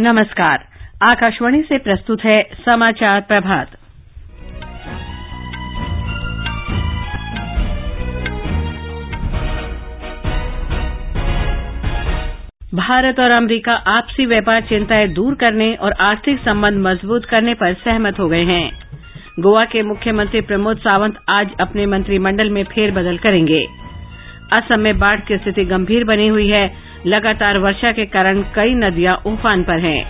नमस्कार। आकाशवाणी से प्रस्तुत है समाचार प्रभात। भारत और अमरीका आपसी व्यापार चिंताएँ दूर करने और आर्थिक संबंध मज़बूत करने पर सहमत हो गए हैं। गोवा के मुख्यमंत्री प्रमोद सावंत आज अपने मंत्रिमंडल में फेरबदल करेंगे। असम में बाढ़ की स्थिति गंभीर बनी हुई है लगातार वर्षा के कारण कई नदियाँ उफान पर हैं।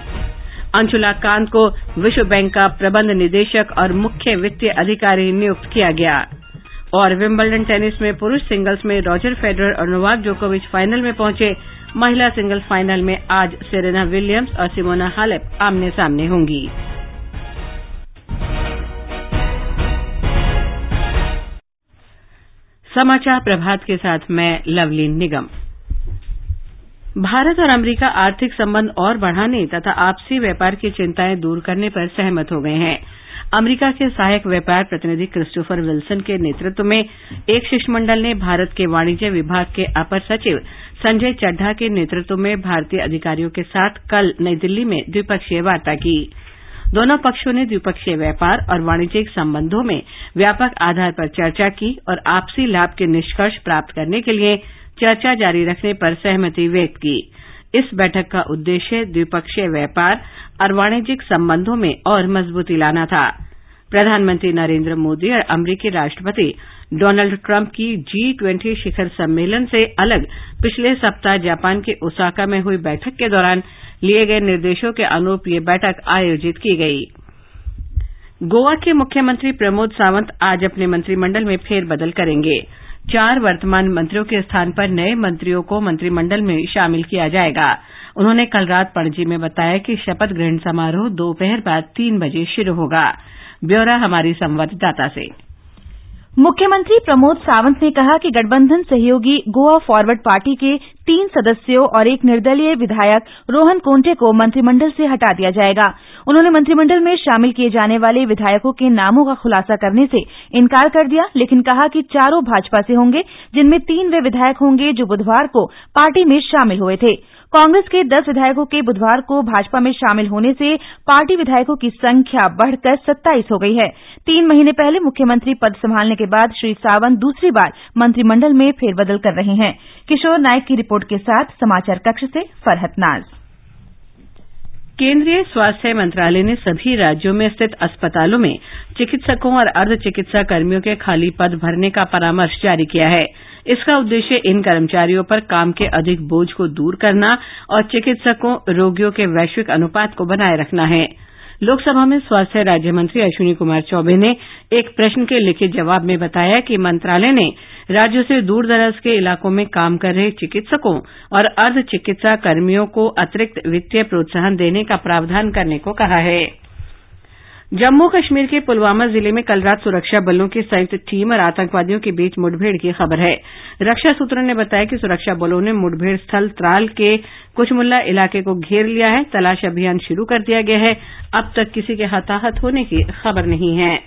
अंशुला कांत को विश्व बैंक का प्रबंध निदेशक और मुख्य वित्तीय अधिकारी नियुक्त किया गया। और विंबलडन टेनिस में पुरूष सिंगल्स में रॉजर फेडरर और नोवाक जोकोविच फाइनल में पहुँचे। महिला सिंगल्स फाइनल में आज सेरेना विलियम्स और सिमोना हालेप आमने सामने होंगी। समाचार प्रभात के साथ मैं लवलीन निगम। भारत और अमरीका आर्थिक संबंध और बढ़ाने तथा आपसी व्यापार की चिंताएँ दूर करने पर सहमत हो गए हैं। अमरीका के सहायक व्यापार प्रतिनिधि क्रिस्टोफर विल्सन के नेतृत्व में एक शिष्टमंडल ने भारत के वाणिज्य विभाग के अपर सचिव संजय चड्ढा के नेतृत्व में भारतीय अधिकारियों के साथ कल नई दिल्ली में द्विपक्षीय वार्ता की। दोनों पक्षों ने द्विपक्षीय व्यापार और वाणिज्यिक संबंधों में व्यापक आधार पर चर्चा की और आपसी लाभ के निष्कर्ष प्राप्त करने के लिए चर्चा जारी रखने पर सहमति व्यक्त की। इस बैठक का उद्देश्य द्विपक्षीय व्यापार और वाणिज्यिक संबंधों में और मजबूती लाना था। प्रधानमंत्री नरेंद्र मोदी और अमरीकी राष्ट्रपति डोनाल्ड ट्रंप की जी ट्वेंटी शिखर सम्मेलन से अलग पिछले सप्ताह जापान के ओसाका में हुई बैठक के दौरान लिए गए निर्देशों के अनुरूप यह बैठक आयोजित की गई। गोवा के मुख्यमंत्री प्रमोद सावंत आज अपने मंत्रिमंडल में फेरबदल करेंगे। चार वर्तमान मंत्रियों के स्थान पर नये मंत्रियों को मंत्रिमंडल में शामिल किया जायेगा उन्होंने कल रात पणजी में बताया कि शपथ ग्रहण समारोह दोपहर बाद तीन बजे शुरू होगा। ब्यौरा हमारी संवाददाता से। मुख्यमंत्री प्रमोद सावंत ने कहा कि गठबंधन सहयोगी गोवा फॉरवर्ड पार्टी के तीन सदस्यों और एक निर्दलीय विधायक रोहन कोंटे को मंत्रिमंडल से हटा दिया जाएगा। उन्होंने मंत्रिमंडल में शामिल किए जाने वाले विधायकों के नामों का खुलासा करने से इनकार कर दिया, लेकिन कहा कि चारों भाजपा से होंगे, जिनमें तीन वे विधायक होंगे जो बुधवार को पार्टी में शामिल हुए थे। कांग्रेस के दस विधायकों के बुधवार को भाजपा में शामिल होने से पार्टी विधायकों की संख्या बढ़कर सत्ताईस हो गई है। तीन महीने पहले मुख्यमंत्री पद संभालने के बाद श्री सावंत दूसरी बार मंत्रिमंडल में फेरबदल कर रहे हैं। किशोर नायक की रिपोर्ट के साथ समाचार कक्ष से फरहत नाज। केंद्रीय स्वास्थ्य मंत्रालय ने सभी राज्यों में स्थित अस्पतालों में चिकित्सकों और अर्ध चिकित्सा कर्मियों के खाली पद भरने का परामर्श जारी किया है। इसका उद्देश्य इन कर्मचारियों पर काम के अधिक बोझ को दूर करना और चिकित्सकों, रोगियों के वैश्विक अनुपात को बनाए रखना है। लोकसभा में स्वास्थ्य राज्य मंत्री अश्विनी कुमार चौबे ने एक प्रश्न के लिखित जवाब में बताया कि मंत्रालय ने राज्यों से दूरदराज के इलाकों में काम कर रहे चिकित्सकों और अर्ध चिकित्सा कर्मियों को अतिरिक्त वित्तीय प्रोत्साहन देने का प्रावधान करने को कहा है। जम्मू कश्मीर के पुलवामा ज़िले में कल रात सुरक्षा बलों की संयुक्त टीम और आतंकवादियों के बीच मुठभेड़ की खबर है। रक्षा सूत्रों ने बताया कि सुरक्षा बलों ने मुठभेड़ स्थल त्राल के कुचमुल्ला इलाके को घेर लिया है। तलाश अभियान शुरू कर दिया गया है। अब तक किसी के हताहत होने की खबर नहीं है।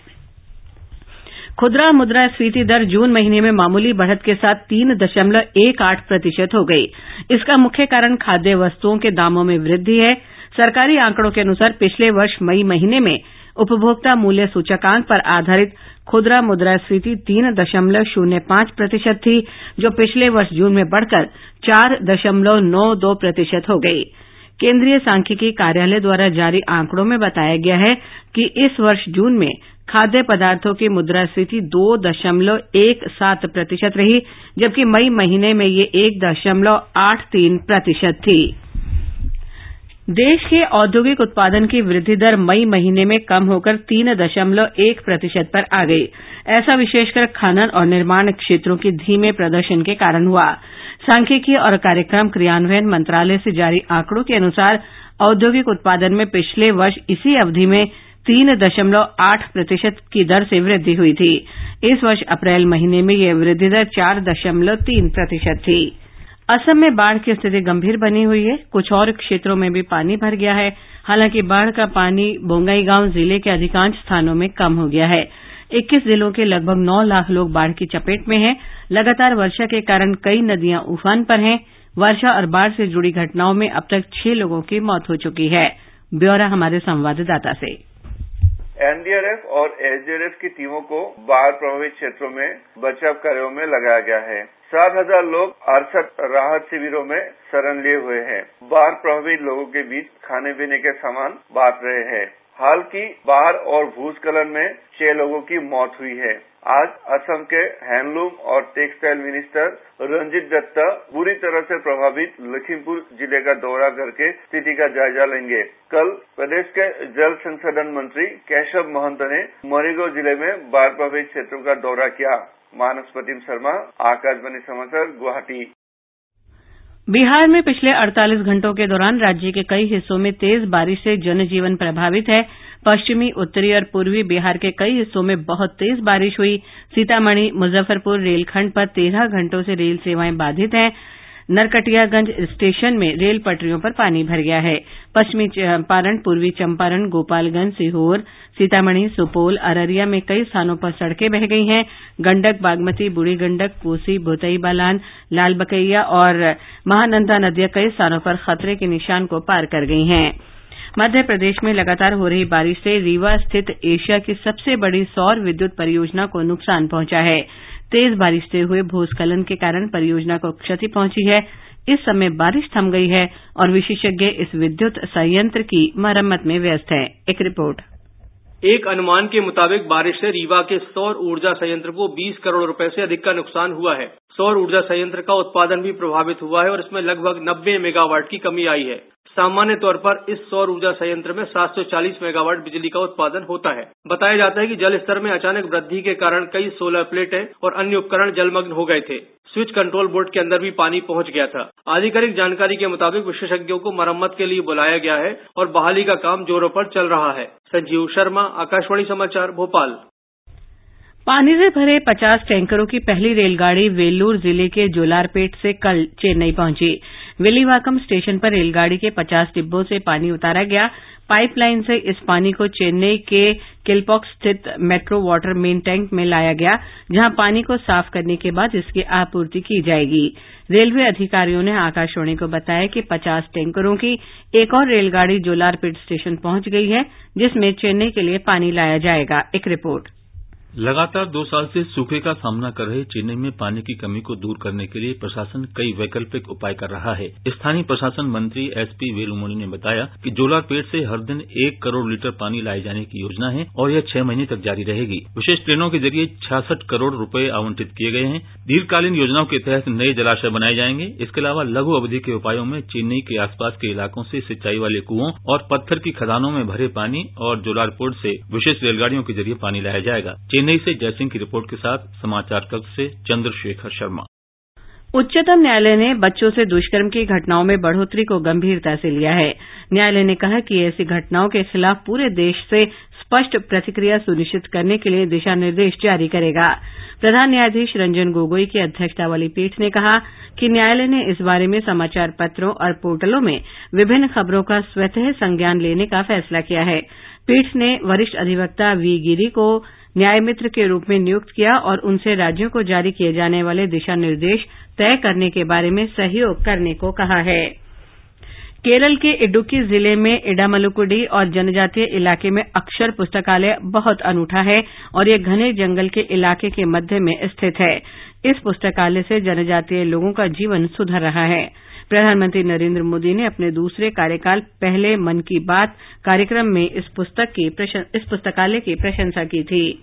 खुदरा मुद्रास्फीति दर जून महीने में मामूली बढ़त के साथ तीन दशमलव एक आठ प्रतिशत हो गई। इसका मुख्य कारण खाद्य वस्तुओं के दामों में वृद्धि है। सरकारी आंकड़ों के अनुसार पिछले वर्ष मई महीने में उपभोक्ता मूल्य सूचकांक पर आधारित खुदरा मुद्रास्फीति तीन दशमलव शून्य पाँच प्रतिशत थी, जो पिछले वर्ष जून में बढ़कर चार दशमलव नौ दो प्रतिशत हो गई। केंद्रीय सांख्यिकी कार्यालय द्वारा जारी आंकड़ों में बताया गया है कि इस वर्ष जून में खाद्य पदार्थों की मुद्रास्फीति दो दशमलव एक सात प्रतिशत रही, जबकि मई महीने में ये एक दशमलव आठ तीन प्रतिशत थी। देश के औद्योगिक उत्पादन की वृद्धि दर मई महीने में कम होकर तीन दशमलव एक प्रतिशत पर आ गई। ऐसा विशेषकर खनन और निर्माण क्षेत्रों के धीमे प्रदर्शन के कारण हुआ। सांख्यिकी और कार्यक्रम क्रियान्वयन मंत्रालय से जारी आंकड़ों के अनुसार औद्योगिक उत्पादन में पिछले वर्ष इसी अवधि में तीन दशमलव आठ प्रतिशत की दर से वृद्धि हुई थी। इस वर्ष अप्रैल महीने में यह वृद्धि दर चार दशमलव तीन प्रतिशत थी। असम में बाढ़ की स्थिति गंभीर बनी हुई है। कुछ और क्षेत्रों में भी पानी भर गया है। हालाँकि बाढ़ का पानी बोंगाईगांव ज़िले के अधिकांश स्थानों में कम हो गया है। इक्कीस जिलों के लगभग नौ लाख लोग बाढ़ की चपेट में हैं। लगातार वर्षा के कारण कई नदियाँ उफान पर हैं। वर्षा और बाढ़ से जुड़ी घटनाओं में अब तक छह लोगों की मौत हो चुकी है। ब्यौरा हमारे संवाददाता से। एनडीआरएफ और एसडीआरएफ की टीमों को बाढ़ प्रभावित क्षेत्रों में बचाव कार्यों में लगाया गया है। सात हज़ार लोग अड़सठ राहत शिविरों में शरण लिए हुए हैं। बाढ़ प्रभावित लोगों के बीच खाने पीने के सामान बांट रहे हैं। हाल की बाढ़ और भूस्खलन में छह लोगों की मौत हुई है। आज असम के हैंडलूम और टेक्सटाइल मिनिस्टर रंजीत दत्ता बुरी तरह से प्रभावित लखीमपुर ज़िले का दौरा करके स्थिति का जायजा लेंगे। कल प्रदेश के जल संसाधन मंत्री केशव महंत ने मरीगांव ज़िले में बाढ़ प्रभावित क्षेत्रों का दौरा किया। मानस प्रतिम शर्मा, आकाशवाणी समाचार, गुवाहाटी। बिहार में पिछले 48 घंटों के दौरान राज्य के कई हिस्सों में तेज बारिश से जनजीवन प्रभावित है। पश्चिमी, उत्तरी और पूर्वी बिहार के कई हिस्सों में बहुत तेज बारिश हुई। सीतामढ़ी, मुजफ्फरपुर रेलखंड पर तेरह घंटों से रेल सेवाएँ बाधित हैं। नरकटियागंज स्टेशन में रेल पटरियों पर पानी भर गया है। पश्चिमी चंपारण, पूर्वी चंपारण, गोपालगंज, सीहोर, सीतामढ़ी, सुपौल, अररिया में कई स्थानों पर सड़कें बह गई हैं। गंडक, बागमती, बूढ़ी गंडक, कोसी भोतई बालान, लालबकैया और महानंदा नदियाँ कई स्थानों पर खतरे के निशान को पार कर गई हैं। मध्य प्रदेश में लगातार हो रही बारिश से रीवा स्थित एशिया की सबसे बड़ी सौर विद्युत परियोजना को नुकसान पहुँचा है। तेज बारिश से हुए भूस्खलन के कारण परियोजना को क्षति पहुँची है। इस समय बारिश थम गई है और विशेषज्ञ इस विद्युत संयंत्र की मरम्मत में व्यस्त हैं। एक रिपोर्ट। एक अनुमान के मुताबिक बारिश से रीवा के सौर ऊर्जा संयंत्र को 20 करोड़ रुपए से अधिक का नुकसान हुआ है। सौर ऊर्जा संयंत्र का उत्पादन भी प्रभावित हुआ है और इसमें लगभग 90 मेगावाट की कमी आई है। सामान्य तौर पर इस सौर ऊर्जा संयंत्र में 740 मेगावाट बिजली का उत्पादन होता है। बताया जाता है कि जल स्तर में अचानक वृद्धि के कारण कई सोलर प्लेटें और अन्य उपकरण जलमग्न हो गए थे। स्विच कंट्रोल बोर्ड के अंदर भी पानी पहुँच गया था। आधिकारिक जानकारी के मुताबिक विशेषज्ञों को मरम्मत के लिए बुलाया गया है और बहाली का काम जोरों पर चल रहा है। संजीव शर्मा, आकाशवाणी समाचार, भोपाल। पानी से भरे पचास टैंकरों की पहली रेलगाड़ी वेल्लूर ज़िले के जोलारपेट से कल चेन्नई पहुँची। विलीवाकम स्टेशन पर रेलगाड़ी के पचास डिब्बों से पानी उतारा गया। पाइपलाइन से इस पानी को चेन्नई के किलपॉक्स स्थित मेट्रो वाटर मेन टैंक में लाया गया, जहाँ पानी को साफ़ करने के बाद इसकी आपूर्ति की जाएगी। रेलवे अधिकारियों ने आकाशवाणी को बताया कि पचास टैंकरों की एक और रेलगाड़ी जोलारपेट स्टेशन पहुँच गई है, जिसमें चेन्नई के लिए पानी लाया जाएगा। एक रिपोर्ट। लगातार दो साल से सूखे का सामना कर रहे चेन्नई में पानी की कमी को दूर करने के लिए प्रशासन कई वैकल्पिक उपाय कर रहा है। स्थानीय प्रशासन मंत्री एसपी वेलुमणि ने बताया कि जोलारपेट से हर दिन एक करोड़ लीटर पानी लाए जाने की योजना है और यह छह महीने तक जारी रहेगी। विशेष ट्रेनों के ज़रिए छियासठ करोड़ रुपये आवंटित किए गए हैं। दीर्घकालीन योजनाओं के तहत नए जलाशय बनाए जाएँगे। इसके अलावा लघु अवधि के उपायों में चेन्नई के आसपास के इलाकों से सिंचाई वाले कुओं और पत्थर की खदानों में भरे पानी और जोलारपोर्ट से विशेष रेलगाड़ियों के ज़रिए पानी लाया जाएगा। चेन्नई से जयसिंह की रिपोर्ट के साथ समाचार कक्ष से चंद्रशेखर शर्मा। उच्चतम न्यायालय ने बच्चों से दुष्कर्म की घटनाओं में बढ़ोतरी को गंभीरता से लिया है। न्यायालय ने कहा कि ऐसी घटनाओं के खिलाफ पूरे देश से स्पष्ट प्रतिक्रिया सुनिश्चित करने के लिए दिशा निर्देश जारी करेगा। प्रधान न्यायाधीश रंजन गोगोई की अध्यक्षता वाली पीठ ने कहा कि न्यायालय ने इस बारे में समाचार पत्रों और पोर्टलों में विभिन्न खबरों का स्वतः संज्ञान लेने का फैसला किया है। पीठ ने वरिष्ठ अधिवक्ता वी गिरी को न्यायमित्र के रूप में नियुक्त किया और उनसे राज्यों को जारी किए जाने वाले दिशा निर्देश तय करने के बारे में सहयोग करने को कहा है। केरल के इडुक्की ज़िले में इडामलुकुडी और जनजातीय इलाके में अक्षर पुस्तकालय बहुत अनूठा है और यह घने जंगल के इलाके के मध्य में स्थित है। इस पुस्तकालय से जनजातीय लोगों का जीवन सुधर रहा है। प्रधानमंत्री नरेन्द्र मोदी ने अपने दूसरे कार्यकाल पहले मन की बात कार्यक्रम में इस पुस्तकालय की प्रशंसा की थी।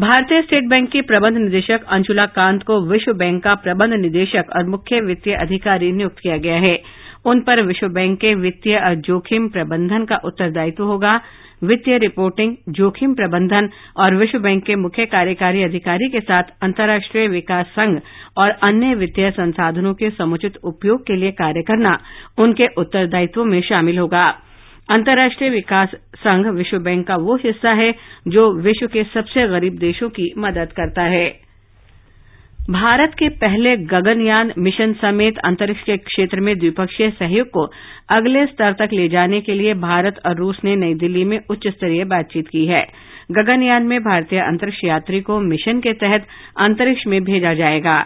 भारतीय स्टेट बैंक की प्रबंध निदेशक अंशुला कांत को विश्व बैंक का प्रबंध निदेशक और मुख्य वित्तीय अधिकारी नियुक्त किया गया है। उन पर विश्व बैंक के वित्तीय और जोखिम प्रबंधन का उत्तरदायित्व होगा। वित्तीय रिपोर्टिंग, जोखिम प्रबंधन और विश्व बैंक के मुख्य कार्यकारी अधिकारी के साथ अंतर्राष्ट्रीय विकास संघ और अन्य वित्तीय संसाधनों के समुचित उपयोग के लिए कार्य करना उनके उत्तरदायित्वों में शामिल होगा। अंतर्राष्ट्रीय विकास संघ विश्व बैंक का वो हिस्सा है जो विश्व के सबसे गरीब देशों की मदद करता है। भारत के पहले गगनयान मिशन समेत अंतरिक्ष के क्षेत्र में द्विपक्षीय सहयोग को अगले स्तर तक ले जाने के लिए भारत और रूस ने नई दिल्ली में उच्च स्तरीय बातचीत की है। गगनयान में भारतीय अंतरिक्ष यात्री को मिशन के तहत अंतरिक्ष में भेजा जाएगा।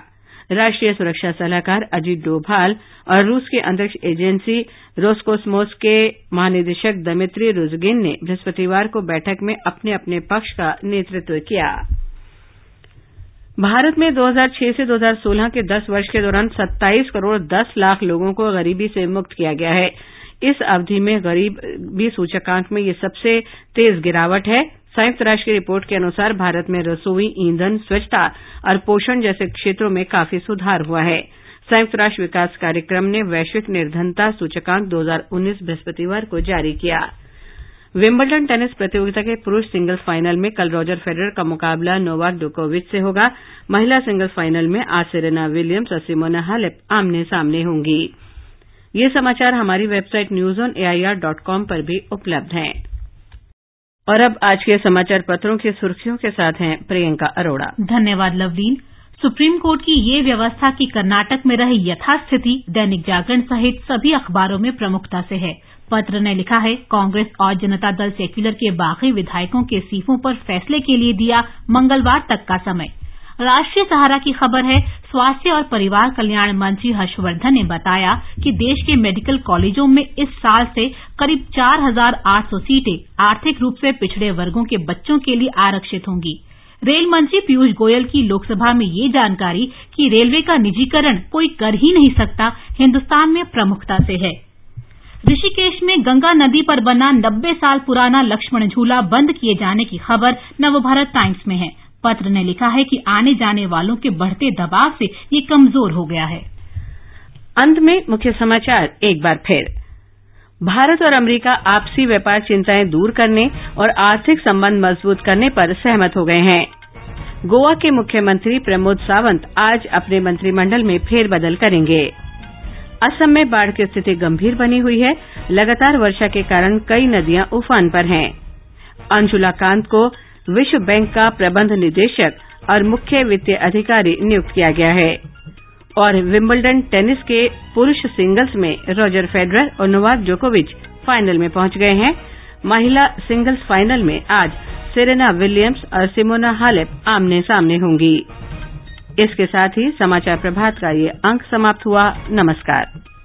राष्ट्रीय सुरक्षा सलाहकार अजीत डोभाल और रूस की अंतरिक्ष एजेंसी रोसकोसमोस के महानिदेशक दमित्री रुजगिन ने बृहस्पतिवार को बैठक में अपने अपने पक्ष का नेतृत्व किया। भारत में 2006 से 2016 के 10 वर्ष के दौरान 27 करोड़ 10 लाख लोगों को गरीबी से मुक्त किया गया है। इस अवधि में गरीबी सूचकांक में यह सबसे तेज गिरावट है। संयुक्त राष्ट्र की रिपोर्ट के अनुसार भारत में रसोई, ईंधन, स्वच्छता और पोषण जैसे क्षेत्रों में काफ़ी सुधार हुआ है। संयुक्त राष्ट्र विकास कार्यक्रम ने वैश्विक निर्धनता सूचकांक 2019 बृहस्पतिवार को जारी किया। विम्बलडन टेनिस प्रतियोगिता के पुरुष सिंगल्स फाइनल में कल रॉजर फेडरर का मुकाबला नोवाक जोकोविच से होगा। महिला सिंगल्स फाइनल में आज सेरेना विलियम्स और सिमोना हालेप आमने सामने होंगी। ये समाचार हमारी website news on A I R dot com पर भी उपलब्ध हैं। और अब आज के समाचार पत्रों की सुर्खियों के साथ हैं प्रियंका अरोड़ा। धन्यवाद, लवलीन। सुप्रीम कोर्ट की ये व्यवस्था कि कर्नाटक में रही यथास्थिति, दैनिक जागरण सहित सभी अखबारों में प्रमुखता से है। पत्र ने लिखा है, कांग्रेस और जनता दल सेक्यूलर के बागी विधायकों के इस्तीफों पर फैसले के लिए दिया मंगलवार तक का समय। राष्ट्रीय सहारा की खबर है, स्वास्थ्य और परिवार कल्याण मंत्री हर्षवर्धन ने बताया कि देश के मेडिकल कॉलेजों में इस साल से करीब चार हज़ार आठ सौ सीटें आर्थिक रूप से पिछड़े वर्गों के बच्चों के लिए आरक्षित होंगी। रेल मंत्री पीयूष गोयल की लोकसभा में ये जानकारी कि रेलवे का निजीकरण कोई कर ही नहीं सकता हिंदुस्तान में प्रमुखता से है। ऋषिकेश में गंगा नदी पर बना नब्बे साल पुराना लक्ष्मण झूला बंद किए जाने की खबर नवभारत टाइम्स में है। पत्र ने लिखा है कि आने जाने वालों के बढ़ते दबाव से ये कमज़ोर हो गया है। अंत में मुख्य समाचार, एक बार फिर। भारत और अमरीका आपसी व्यापार चिंताएँ दूर करने और आर्थिक संबंध मज़बूत करने पर सहमत हो गए हैं। गोवा के मुख्यमंत्री प्रमोद सावंत आज अपने मंत्रिमंडल में फेरबदल करेंगे। असम में बाढ़ की स्थिति गंभीर बनी हुई है। लगातार वर्षा के कारण कई नदियाँ उफान पर हैं। अंशुला कांत को विश्व बैंक का प्रबंध निदेशक और मुख्य वित्तीय अधिकारी नियुक्त किया गया है। और विंबलडन टेनिस के पुरुष सिंगल्स में रॉजर फेडरर और नोवाक जोकोविच फाइनल में पहुँच गए हैं। महिला सिंगल्स फाइनल में आज सेरेना विलियम्स और सिमोना हालेप आमने सामने होंगी। इसके साथ ही समाचार प्रभात का ये अंक समाप्त हुआ। नमस्कार।